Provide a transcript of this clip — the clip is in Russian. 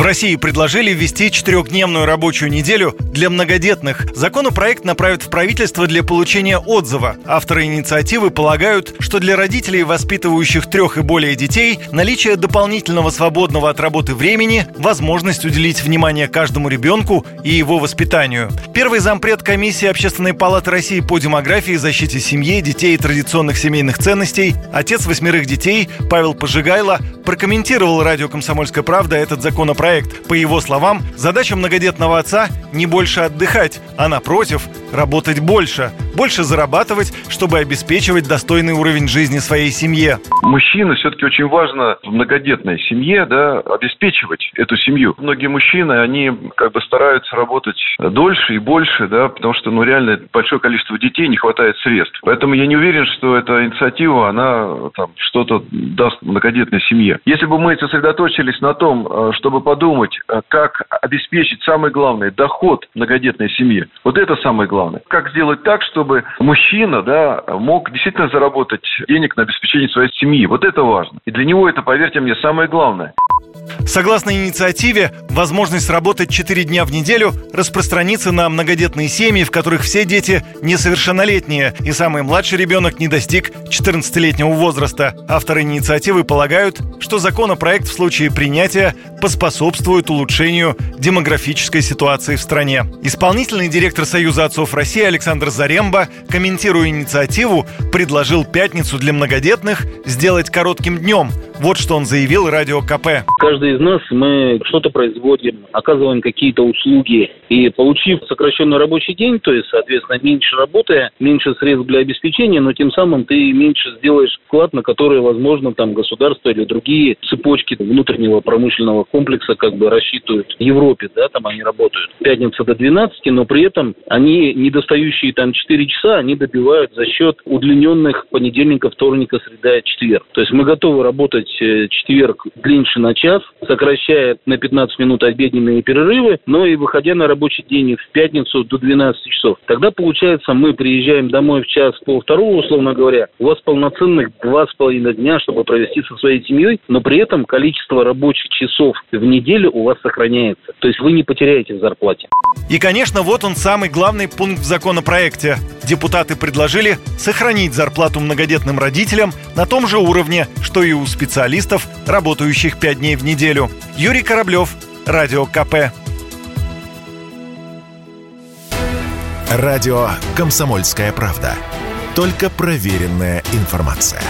В России предложили ввести четырехдневную рабочую неделю для многодетных. Законопроект направят в правительство для получения отзыва. Авторы инициативы полагают, что для родителей, воспитывающих трех и более детей, наличие дополнительного свободного от работы времени – возможность уделить внимание каждому ребенку и его воспитанию. Первый зампред комиссии Общественной палаты России по демографии, защите семьи, детей и традиционных семейных ценностей, отец восьмерых детей Павел Пожигайло прокомментировал радио «Комсомольская правда» этот законопроект. По его словам, задача многодетного отца не больше отдыхать, а напротив, работать больше. Больше зарабатывать, чтобы обеспечивать достойный уровень жизни своей семье. Мужчина все-таки очень важно в многодетной семье да, обеспечивать эту семью. Многие мужчины, они как бы стараются работать дольше и больше, да, потому что ну, реально большое количество детей не хватает средств. Поэтому я не уверен, что эта инициатива, она там что-то даст многодетной семье. Если бы мы сосредоточились на том, э, чтобы подумать, э, как обеспечить самое главное доход многодетной семьи, вот это самое главное. Как сделать так, чтобы мужчина да, мог действительно заработать денег на обеспечение своей семьи. Вот это важно. И для него это, поверьте мне, самое главное. Согласно инициативе, возможность работать 4 дня в неделю распространится на многодетные семьи, в которых все дети несовершеннолетние, и самый младший ребенок не достиг 14-летнего возраста. Авторы инициативы полагают, что законопроект в случае принятия поспособствует улучшению демографической ситуации в стране. Исполнительный директор Союза отцов России Александр Заремба, комментируя инициативу, предложил пятницу для многодетных сделать коротким днем – вот что он заявил радио КП. Каждый из нас, мы что-то производим, оказываем какие-то услуги. И получив сокращенный рабочий день, то есть, соответственно, меньше работая, меньше средств для обеспечения, но тем самым ты меньше сделаешь вклад, на который, возможно, там государство или другие цепочки внутреннего промышленного комплекса как бы рассчитывают. В Европе, да, там они работают. Пятница до 12, но при этом они недостающие там 4 часа, они добивают за счет удлиненных понедельника, вторника, среда, четверг. То есть мы готовы работать четверг длиннее на час, сокращая на 15 минут обеденные перерывы, но и выходя на рабочий день в пятницу до 12 часов. Тогда, получается, мы приезжаем домой в час пол второго, условно говоря, у вас полноценных два с половиной дня, чтобы провести со своей семьей, но при этом количество рабочих часов в неделю у вас сохраняется. То есть вы не потеряете в зарплате. И, конечно, вот он самый главный пункт в законопроекте. Депутаты предложили сохранить зарплату многодетным родителям на том же уровне, что и у специалистов, работающих 5 дней в неделю. Юрий Кораблев, Радио КП. Радио «Комсомольская правда». Только проверенная информация.